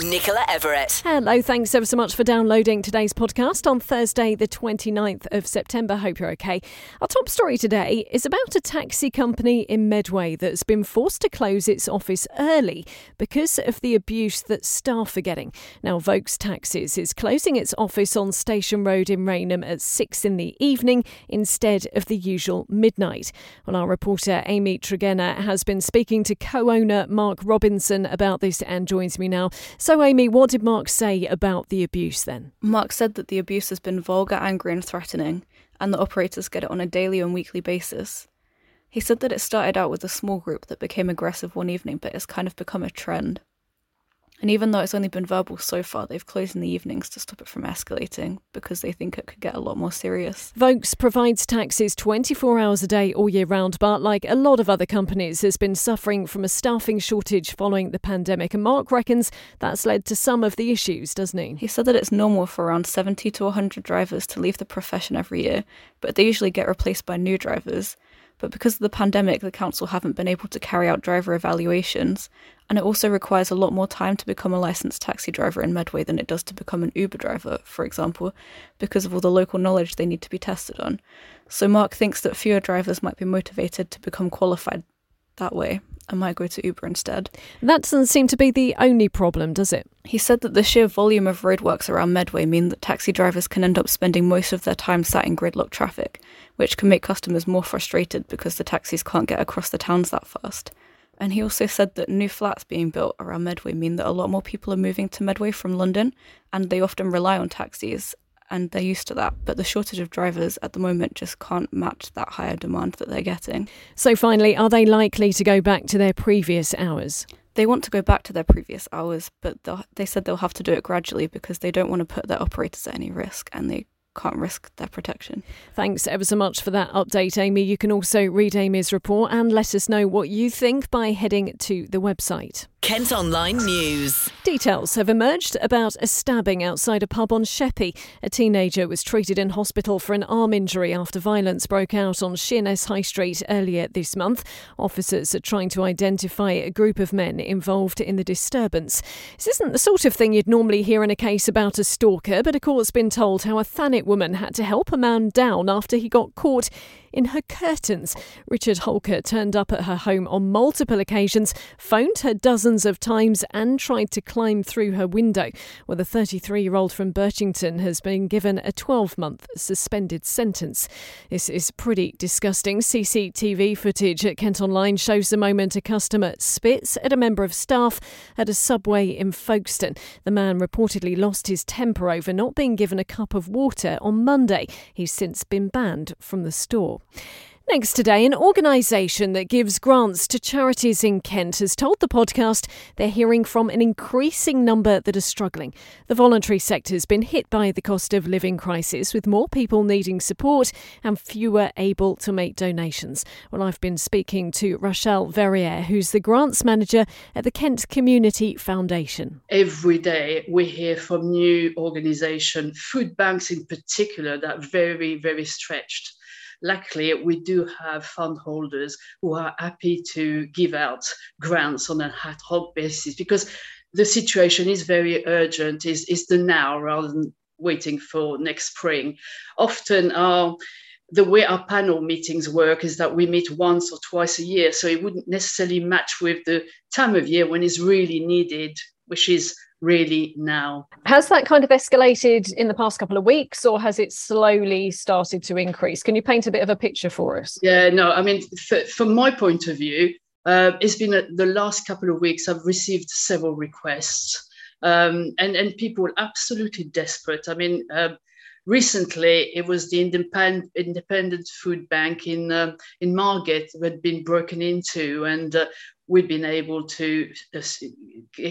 Nicola Everett. Hello, thanks ever so much for downloading today's podcast on Thursday, the 29th of September. Hope you're okay. Our top story today is about a taxi company in Medway that's been forced to close its office early because of the abuse that staff are getting. Now, Vaux Taxis is closing its office on Station Road in Rainham at 6 in the evening instead of the usual midnight. Well, our reporter Amy Tregenna has been speaking to co owner Mark Robinson about this and joins me now. So, Amy, what did Mark say about the abuse then? Mark said that the abuse has been vulgar, angry, and threatening, and the operators get it on a daily and weekly basis. He said that it started out with a small group that became aggressive one evening, but it's kind of become a trend. And even though it's only been verbal so far, they've closed in the evenings to stop it from escalating because they think it could get a lot more serious. Vaux provides taxis 24 hours a day all year round, but like a lot of other companies, has been suffering from a staffing shortage following the pandemic. And Mark reckons that's led to some of the issues, doesn't he? He said that it's normal for around 70 to 100 drivers to leave the profession every year, but they usually get replaced by new drivers. But because of the pandemic, the council haven't been able to carry out driver evaluations, and it also requires a lot more time to become a licensed taxi driver in Medway than it does to become an Uber driver, for example, because of all the local knowledge they need to be tested on. So Mark thinks that fewer drivers might be motivated to become qualified that way and might go to Uber instead. That doesn't seem to be the only problem, does it? He said that the sheer volume of roadworks around Medway mean that taxi drivers can end up spending most of their time sat in gridlock traffic, which can make customers more frustrated because the taxis can't get across the towns that fast. And he also said that new flats being built around Medway mean that a lot more people are moving to Medway from London, and they often rely on taxis and they're used to that. But the shortage of drivers at the moment just can't match that higher demand that they're getting. So, finally, are they likely to go back to their previous hours? They want to go back to their previous hours, but they said they'll have to do it gradually because they don't want to put their operators at any risk and they can't risk their protection. Thanks ever so much for that update, Amy. You can also read Amy's report and let us know what you think by heading to the website. Kent Online News. Details have emerged about a stabbing outside a pub on Sheppey. A teenager was treated in hospital for an arm injury after violence broke out on Sheerness High Street earlier this month. Officers are trying to identify a group of men involved in the disturbance. This isn't the sort of thing you'd normally hear in a case about a stalker, but a court's been told how a Thanet woman had to help a man down after he got caught in her curtains. Richard Holker turned up at her home on multiple occasions, phoned her dozens of times, and tried to climb through her window. Well, the 33 year old from Birchington has been given a 12 month suspended sentence. This is pretty disgusting. CCTV footage at Kent Online shows the moment a customer spits at a member of staff at a subway in Folkestone. The man reportedly lost his temper over not being given a cup of water on Monday. He's since been banned from the store. Next today, an organisation that gives grants to charities in Kent has told the podcast they're hearing from an increasing number that are struggling. The voluntary sector has been hit by the cost of living crisis, with more people needing support and fewer able to make donations. Well, I've been speaking to Rachel Verrier, who's the grants manager at the Kent Community Foundation. Every day we hear from new organisations, food banks in particular, that are very, very stretched luckily, we do have fund holders who are happy to give out grants on an ad hoc basis because the situation is very urgent, is, is the now rather than waiting for next spring. Often, our the way our panel meetings work is that we meet once or twice a year, so it wouldn't necessarily match with the time of year when it's really needed, which is really now. Has that kind of escalated in the past couple of weeks or has it slowly started to increase? Can you paint a bit of a picture for us? Yeah, no, I mean, for, from my point of view, uh, it's been a, the last couple of weeks, I've received several requests um, and, and people absolutely desperate. I mean, uh, recently it was the independent independent food bank in uh, in Margate that had been broken into, and uh, we've been able to uh,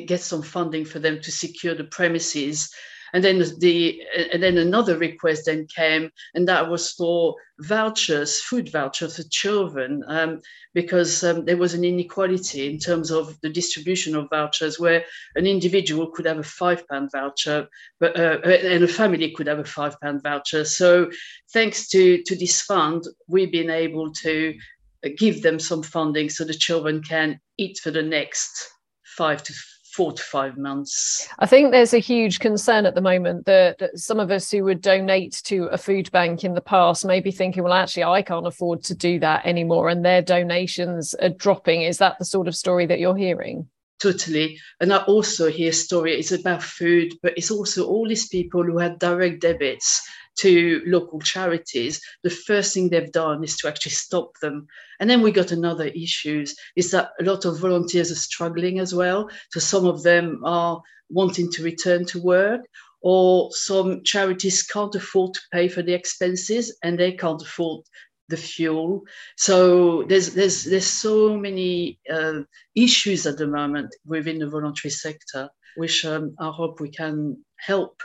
get some funding for them to secure the premises. And then the and then another request then came, and that was for vouchers, food vouchers for children, um, because um, there was an inequality in terms of the distribution of vouchers, where an individual could have a five pound voucher, but uh, and a family could have a five pound voucher. So thanks to to this fund, we've been able to give them some funding so the children can eat for the next five to four to five months. I think there's a huge concern at the moment that, that, some of us who would donate to a food bank in the past may be thinking, well, actually, I can't afford to do that anymore, and their donations are dropping. Is that the sort of story that you're hearing? Totally. And I also hear story, it's about food, but it's also all these people who had direct debits to local charities, the first thing they've done is to actually stop them. And then we got another issues is that a lot of volunteers are struggling as well. So some of them are wanting to return to work or some charities can't afford to pay for the expenses and they can't afford the fuel. So there's there's there's so many uh, issues at the moment within the voluntary sector, which um, I hope we can help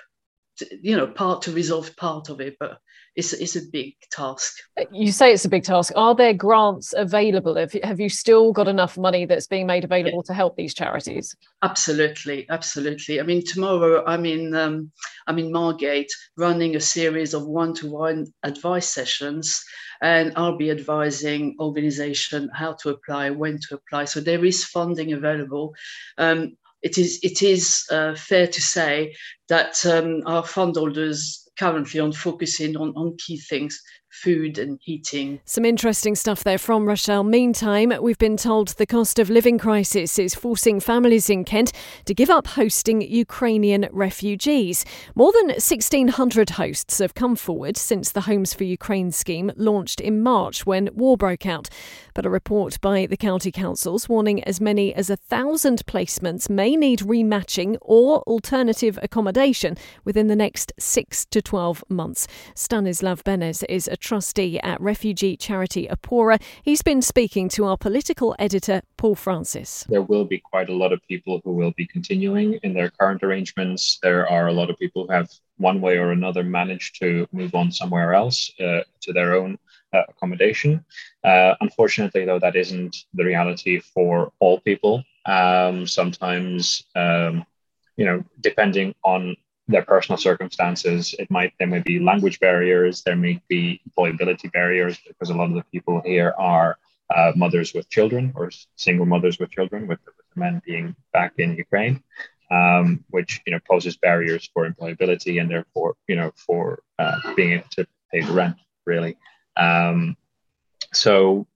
you know part to resolve part of it but it's, it's a big task. You say it's a big task. Are there grants available? Have, have you still got enough money that's being made available yeah. to help these charities? Absolutely absolutely. I mean tomorrow i'm in um, i'm in margate running a series of one-to-one advice sessions and i'll be advising organization how to apply when to apply. So there is funding available. Um, it is it is uh, fair to say that um, our fund holders currently on focusing on, on key things food and heating. Some interesting stuff there from Rochelle. Meantime, we've been told the cost of living crisis is forcing families in Kent to give up hosting Ukrainian refugees. More than 1,600 hosts have come forward since the Homes for Ukraine scheme launched in March when war broke out. But a report by the county councils warning as many as a thousand placements may need rematching or alternative accommodation within the next six to 12 months. Stanislav Benes is a trustee at refugee charity Opora. He's been speaking to our political editor, Paul Francis. There will be quite a lot of people who will be continuing in their current arrangements. There are a lot of people who have, one way or another, managed to move on somewhere else uh, to their own uh, accommodation. Uh, unfortunately, though, that isn't the reality for all people. Um, sometimes, um, you know, depending on their personal circumstances. It might there may be language barriers, there may be employability barriers because a lot of the people here are uh, mothers with children or single mothers with children, with, with the men being back in Ukraine, um, which you know poses barriers for employability and therefore you know for uh, being able to pay the rent really. Um, so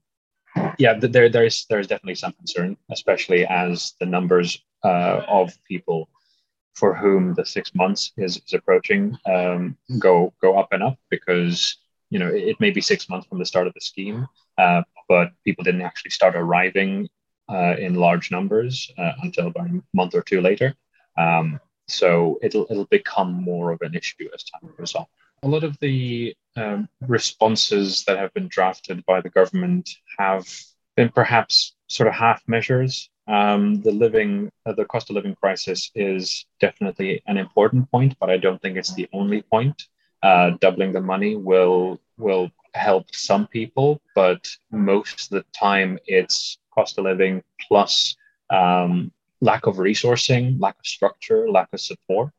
yeah, there there's there's definitely some concern, especially as the numbers uh, of people for whom the six months is, is approaching um, go go up and up because you know it, it, may be six months from the start of the scheme, uh, but people didn't actually start arriving uh, in large numbers uh, until about a month or two later. Um, so it'll it'll become more of an issue as time goes on. A lot of the um, responses that have been drafted by the government have been perhaps sort of half measures um, the living, uh, the cost of living crisis is definitely an important point, but I don't think it's the only point. Uh, doubling the money will will help some people, but most of the time it's cost of living plus um, lack of resourcing, lack of structure, lack of support.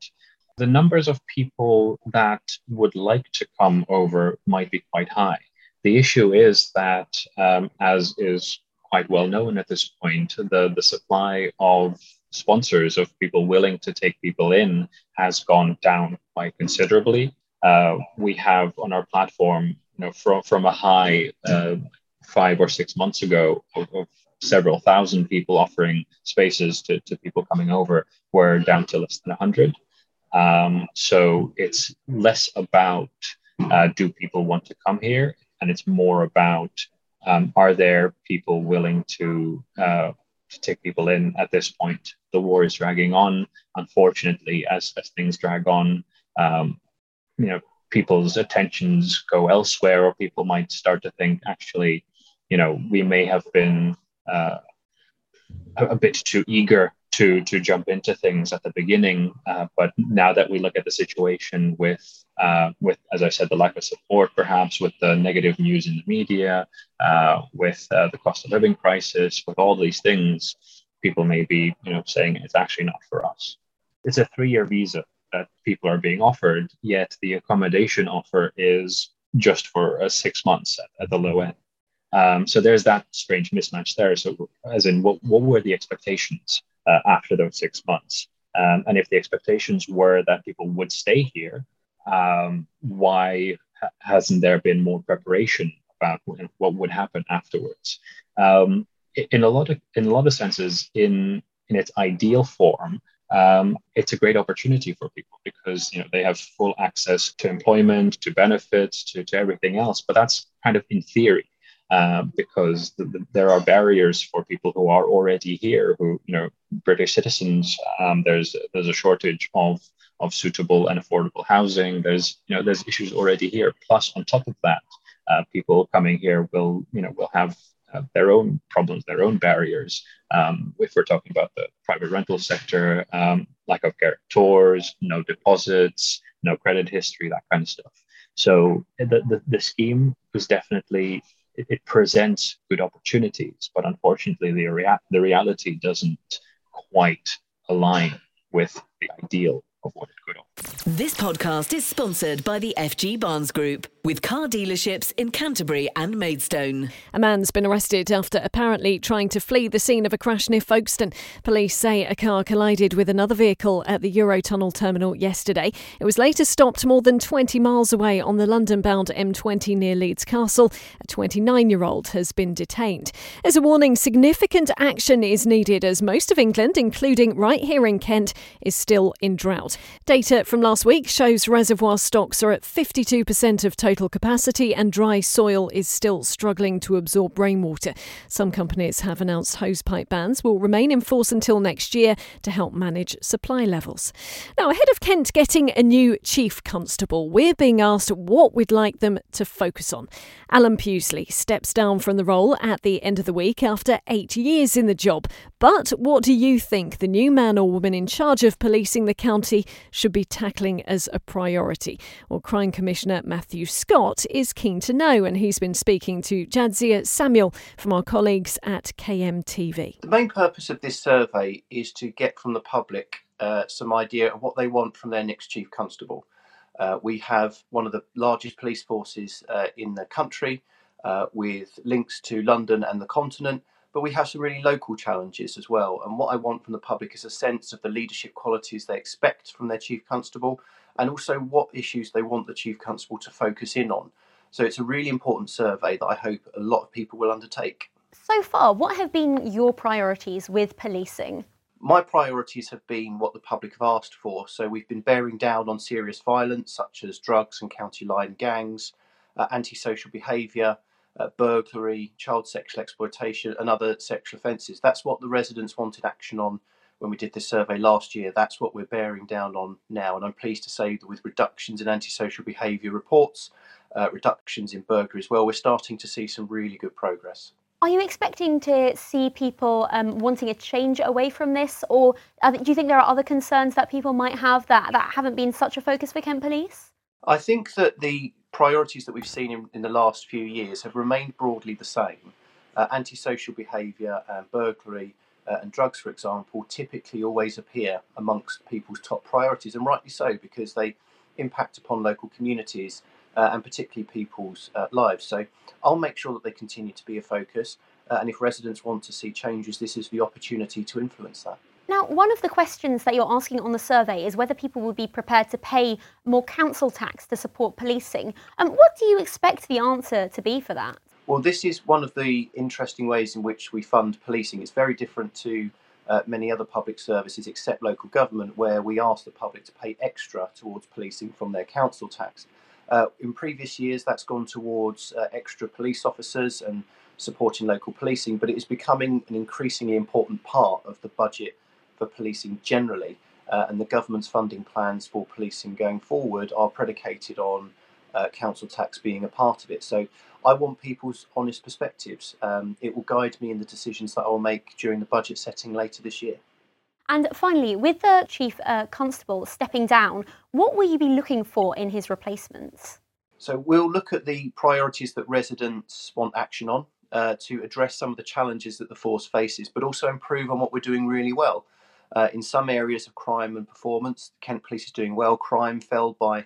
The numbers of people that would like to come over might be quite high. The issue is that, um, as is quite well known at this point. The, the supply of sponsors, of people willing to take people in, has gone down quite considerably. Uh, we have on our platform, you know, from, from a high uh, five or six months ago of, of, several thousand people offering spaces to, to people coming over, we're down to less than 100. Um, so it's less about uh, do people want to come here, and it's more about um, are there people willing to, uh, to take people in at this point? The war is dragging on. Unfortunately, as, as things drag on, um, you know, people's attentions go elsewhere, or people might start to think, actually, you know, we may have been uh, a, a bit too eager to to jump into things at the beginning. Uh, but now that we look at the situation with uh, with, as I said, the lack of support, perhaps with the negative news in the media, uh, with uh, the cost of living crisis, with all these things, people may be you know saying it's actually not for us. It's a three-year visa that people are being offered, yet the accommodation offer is just for uh, six months at, at the low end. Um, so there's that strange mismatch there. So, as in, what, what were the expectations uh, after those six months? Um, and if the expectations were that people would stay here, um, why ha- hasn't there been more preparation about what would happen afterwards? Um, in a lot of in a lot of senses, in in its ideal form, um, it's a great opportunity for people because you know they have full access to employment, to benefits, to, to everything else. But that's kind of in theory. Um, because the, the, there are barriers for people who are already here, who you know British citizens. Um, there's there's a shortage of of suitable and affordable housing. There's you know there's issues already here. Plus, on top of that, uh, people coming here will you know will have uh, their own problems, their own barriers. Um, if we're talking about the private rental sector, um, lack of guarantors, no deposits, no credit history, that kind of stuff. So the, the, the scheme was definitely it, it presents good opportunities, but unfortunately, the, rea- the reality doesn't quite align with the ideal of what it could offer. This podcast is sponsored by the FG Barnes Group with car dealerships in Canterbury and Maidstone. A man's been arrested after apparently trying to flee the scene of a crash near Folkestone. Police say a car collided with another vehicle at the Eurotunnel terminal yesterday. It was later stopped more than 20 miles away on the London bound M20 near Leeds Castle. A 29 year old has been detained. As a warning, significant action is needed as most of England, including right here in Kent, is still in drought. Data from last week shows reservoir stocks are at 52% of total capacity and dry soil is still struggling to absorb rainwater. Some companies have announced hosepipe bans will remain in force until next year to help manage supply levels. Now, ahead of Kent getting a new chief constable, we're being asked what we'd like them to focus on. Alan Pughsley steps down from the role at the end of the week after eight years in the job. But what do you think the new man or woman in charge of policing the county should be tackling as a priority? Well, Crime Commissioner Matthew Scott is keen to know, and he's been speaking to Jadzia Samuel from our colleagues at KMTV. The main purpose of this survey is to get from the public uh, some idea of what they want from their next chief constable. Uh, we have one of the largest police forces uh, in the country uh, with links to London and the continent, but we have some really local challenges as well. And what I want from the public is a sense of the leadership qualities they expect from their chief constable and also what issues they want the chief constable to focus in on. So it's a really important survey that I hope a lot of people will undertake. So far, what have been your priorities with policing? My priorities have been what the public have asked for. So we've been bearing down on serious violence such as drugs and county line gangs, uh, antisocial behaviour, uh, burglary, child sexual exploitation, and other sexual offences. That's what the residents wanted action on when we did this survey last year. That's what we're bearing down on now. And I'm pleased to say that with reductions in antisocial behaviour reports, uh, reductions in burglary as well, we're starting to see some really good progress. Are you expecting to see people um, wanting a change away from this, or uh, do you think there are other concerns that people might have that, that haven't been such a focus for Kent Police? I think that the priorities that we've seen in, in the last few years have remained broadly the same. Uh, antisocial behaviour and burglary uh, and drugs, for example, typically always appear amongst people's top priorities, and rightly so, because they impact upon local communities uh, and particularly people's uh, lives. So I'll make sure that they continue to be a focus, uh, and if residents want to see changes, this is the opportunity to influence that. Now, one of the questions that you're asking on the survey is whether people would be prepared to pay more council tax to support policing. Um, what do you expect the answer to be for that? Well, this is one of the interesting ways in which we fund policing. It's very different to uh, many other public services except local government, where we ask the public to pay extra towards policing from their council tax. Uh, in previous years, that's gone towards uh, extra police officers and supporting local policing, but it is becoming an increasingly important part of the budget for policing generally. Uh, and the government's funding plans for policing going forward are predicated on uh, council tax being a part of it. So I want people's honest perspectives. Um, it will guide me in the decisions that I will make during the budget setting later this year. And finally, with the Chief uh, Constable stepping down, what will you be looking for in his replacements? So we'll look at the priorities that residents want action on uh, to address some of the challenges that the force faces, but also improve on what we're doing really well. Uh, in some areas of crime and performance, Kent Police is doing well. Crime fell by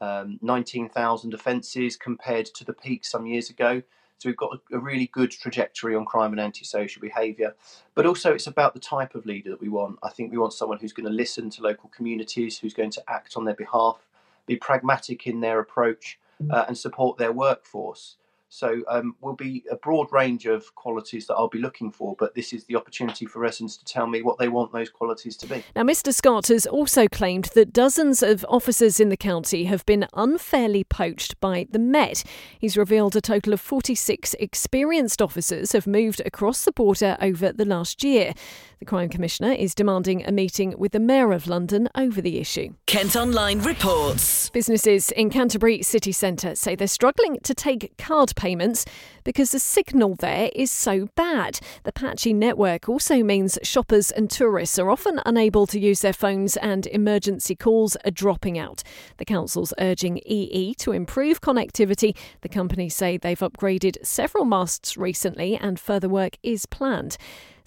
um, 19,000 offences compared to the peak some years ago. So we've got a, a really good trajectory on crime and antisocial behaviour. But also, it's about the type of leader that we want. I think we want someone who's going to listen to local communities, who's going to act on their behalf, be pragmatic in their approach, uh, and support their workforce. So um, will be a broad range of qualities that I'll be looking for, but this is the opportunity for residents to tell me what they want those qualities to be. Now, Mr Scott has also claimed that dozens of officers in the county have been unfairly poached by the Met. He's revealed a total of 46 experienced officers have moved across the border over the last year. The Crime Commissioner is demanding a meeting with the Mayor of London over the issue. Kent Online reports. Businesses in Canterbury city centre say they're struggling to take card payments because the signal there is so bad. The patchy network also means shoppers and tourists are often unable to use their phones and emergency calls are dropping out. The council's urging EE to improve connectivity. The company say they've upgraded several masts recently and further work is planned.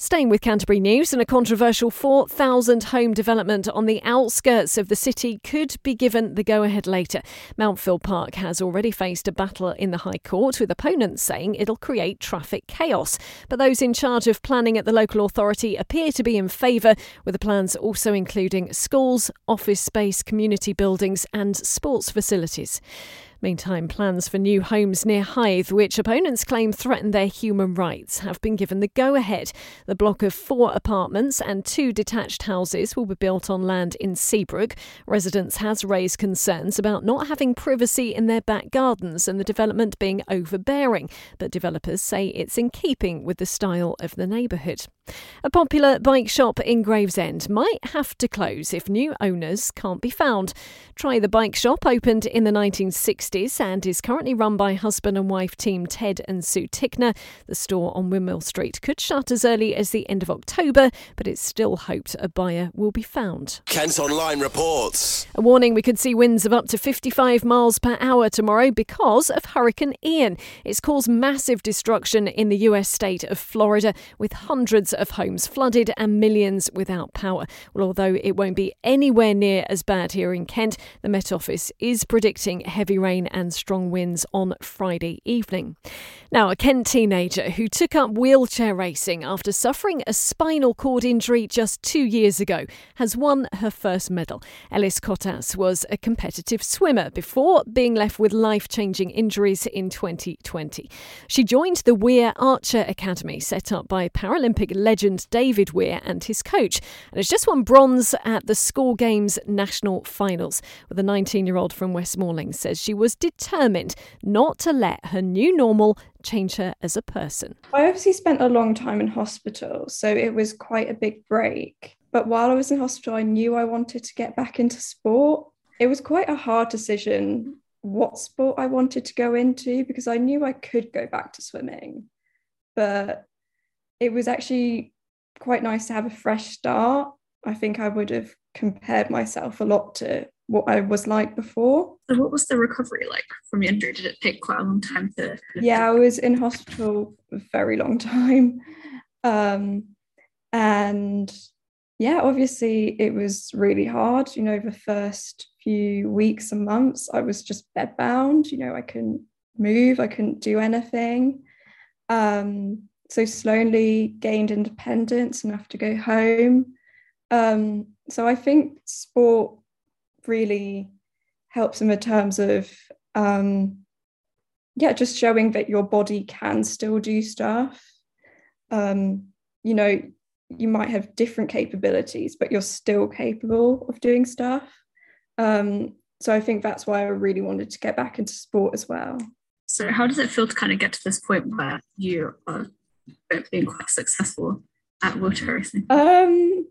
Staying with Canterbury News, and a controversial 4,000 home development on the outskirts of the city could be given the go ahead later. Mountfield Park has already faced a battle in the High Court, with opponents saying it'll create traffic chaos. But those in charge of planning at the local authority appear to be in favour, with the plans also including schools, office space, community buildings, and sports facilities. Meantime, plans for new homes near Hythe, which opponents claim threaten their human rights, have been given the go ahead. The block of four apartments and two detached houses will be built on land in Seabrook. Residents has raised concerns about not having privacy in their back gardens and the development being overbearing, but developers say it's in keeping with the style of the neighbourhood. A popular bike shop in Gravesend might have to close if new owners can't be found. Try the Bike Shop opened in the 1960s and is currently run by husband and wife team Ted and Sue Tickner. The store on Windmill Street could shut as early as the end of October, but it's still hoped a buyer will be found. Kent Online reports. A warning we could see winds of up to 55 miles per hour tomorrow because of Hurricane Ian. It's caused massive destruction in the US state of Florida, with hundreds of homes flooded and millions without power. Well, although it won't be anywhere near as bad here in Kent, the Met Office is predicting heavy rain and strong winds on Friday evening. Now, a Kent teenager who took up wheelchair racing after suffering a spinal cord injury just two years ago has won her first medal. Ellis Cottas was a competitive swimmer before being left with life changing injuries in 2020. She joined the Weir Archer Academy set up by Paralympic legend David Weir and his coach, and has just won bronze at the School Games national finals. A 19 year old from Westmoreland says she was determined not to let her new normal change her as a person. I obviously spent a long time in hospital, so it was quite a big break. But while I was in hospital, I knew I wanted to get back into sport. It was quite a hard decision what sport I wanted to go into because I knew I could go back to swimming. But it was actually quite nice to have a fresh start. I think I would have compared myself a lot to what I was like before. So, what was the recovery like from your injury? Did it take quite a long time to? Yeah, I was in hospital a very long time. Um, and yeah, obviously, it was really hard. You know, the first few weeks and months, I was just bedbound. You know, I couldn't move, I couldn't do anything. Um, so slowly gained independence enough to go home. Um, so I think sport really helps them in the terms of um, yeah, just showing that your body can still do stuff. Um, you know, you might have different capabilities, but you're still capable of doing stuff. Um, so I think that's why I really wanted to get back into sport as well. So, how does it feel to kind of get to this point where you are being quite successful at water racing? Um,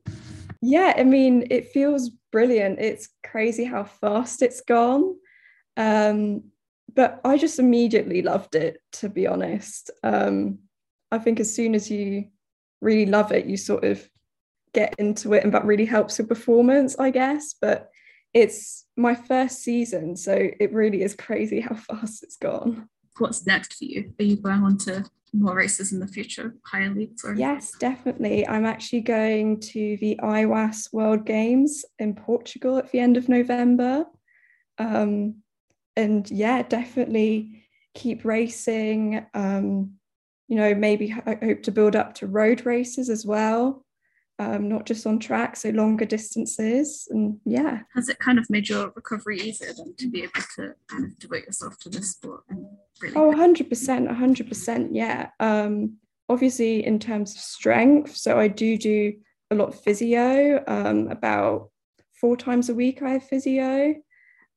yeah, I mean, it feels brilliant. It's crazy how fast it's gone. Um, but I just immediately loved it, to be honest. Um, I think as soon as you really love it, you sort of get into it and that really helps your performance, I guess. But it's my first season, so it really is crazy how fast it's gone. What's next for you? Are you going on to more races in the future, higher leagues? Or yes, definitely. I'm actually going to the IWAS World Games in Portugal at the end of November. Um, and yeah, definitely keep racing. Um, you know, maybe hope to build up to road races as well, um, not just on track, so longer distances. And yeah. Has it kind of made your recovery easier than to be able to kind of devote yourself to this sport? And really oh, 100%, 100%. Yeah. Um, obviously, in terms of strength, so I do do a lot of physio, um, about four times a week, I have physio.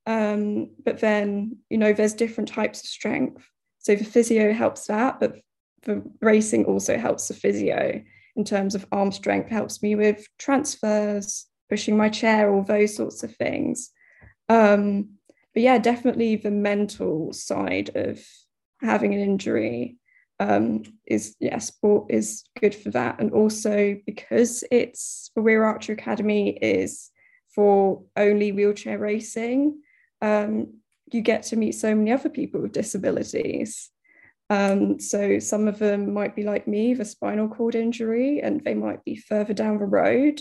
Um, but then, you know, there's different types of strength. So the physio helps that, but the racing also helps the physio in terms of arm strength, helps me with transfers, pushing my chair, all those sorts of things. Um, but yeah, definitely the mental side of having an injury um, is yeah, sport is good for that, and also because it's the Weir Archer Academy is for only wheelchair racing, um, you get to meet so many other people with disabilities. Um, so some of them might be like me, the spinal cord injury, and they might be further down the road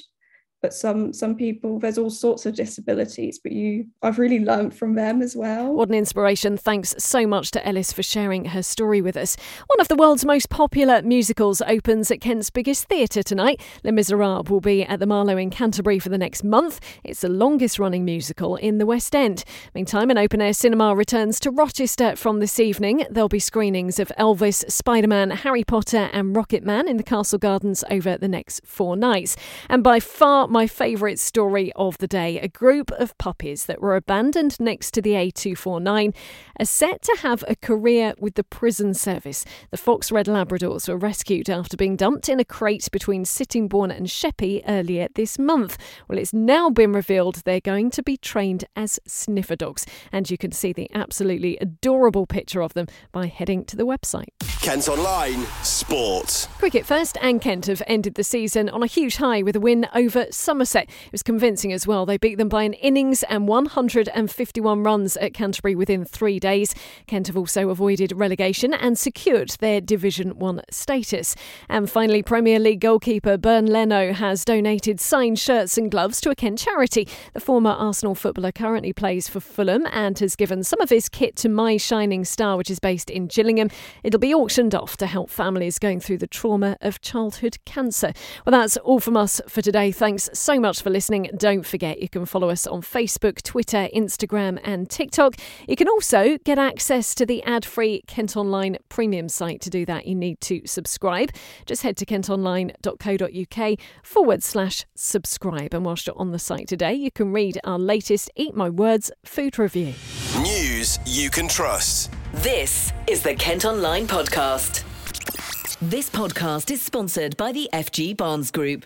but some some people there's all sorts of disabilities but you i've really learned from them as well. What an inspiration. Thanks so much to ellis for sharing her story with us. One of the world's most popular musicals opens at kent's biggest theatre tonight. Les miserables will be at the marlowe in canterbury for the next month. It's the longest running musical in the west end. Meantime an open air cinema returns to rochester from this evening. There'll be screenings of elvis spider-man harry potter and rocket man in the castle gardens over the next four nights. And by far my favourite story of the day. A group of puppies that were abandoned next to the A249 are set to have a career with the prison service. The Fox Red Labradors were rescued after being dumped in a crate between Sittingbourne and Sheppey earlier this month. Well, it's now been revealed they're going to be trained as sniffer dogs, and you can see the absolutely adorable picture of them by heading to the website. Kent Online Sport. Cricket first, and Kent have ended the season on a huge high with a win over Somerset. It was convincing as well. They beat them by an innings and 151 runs at Canterbury within three days. Kent have also avoided relegation and secured their Division 1 status. And finally, Premier League goalkeeper Bernd Leno has donated signed shirts and gloves to a Kent charity. The former Arsenal footballer currently plays for Fulham and has given some of his kit to My Shining Star, which is based in Gillingham. It'll be auctioned off to help families going through the trauma of childhood cancer. Well, that's all from us for today. Thanks so much for listening. Don't forget you can follow us on Facebook, Twitter, Instagram, and TikTok. You can also get access to the ad free Kent Online premium site. To do that, you need to subscribe. Just head to kentonline.co.uk forward slash subscribe. And whilst you're on the site today, you can read our latest Eat My Words food review. News you can trust. This is the Kent Online Podcast. This podcast is sponsored by the FG Barnes Group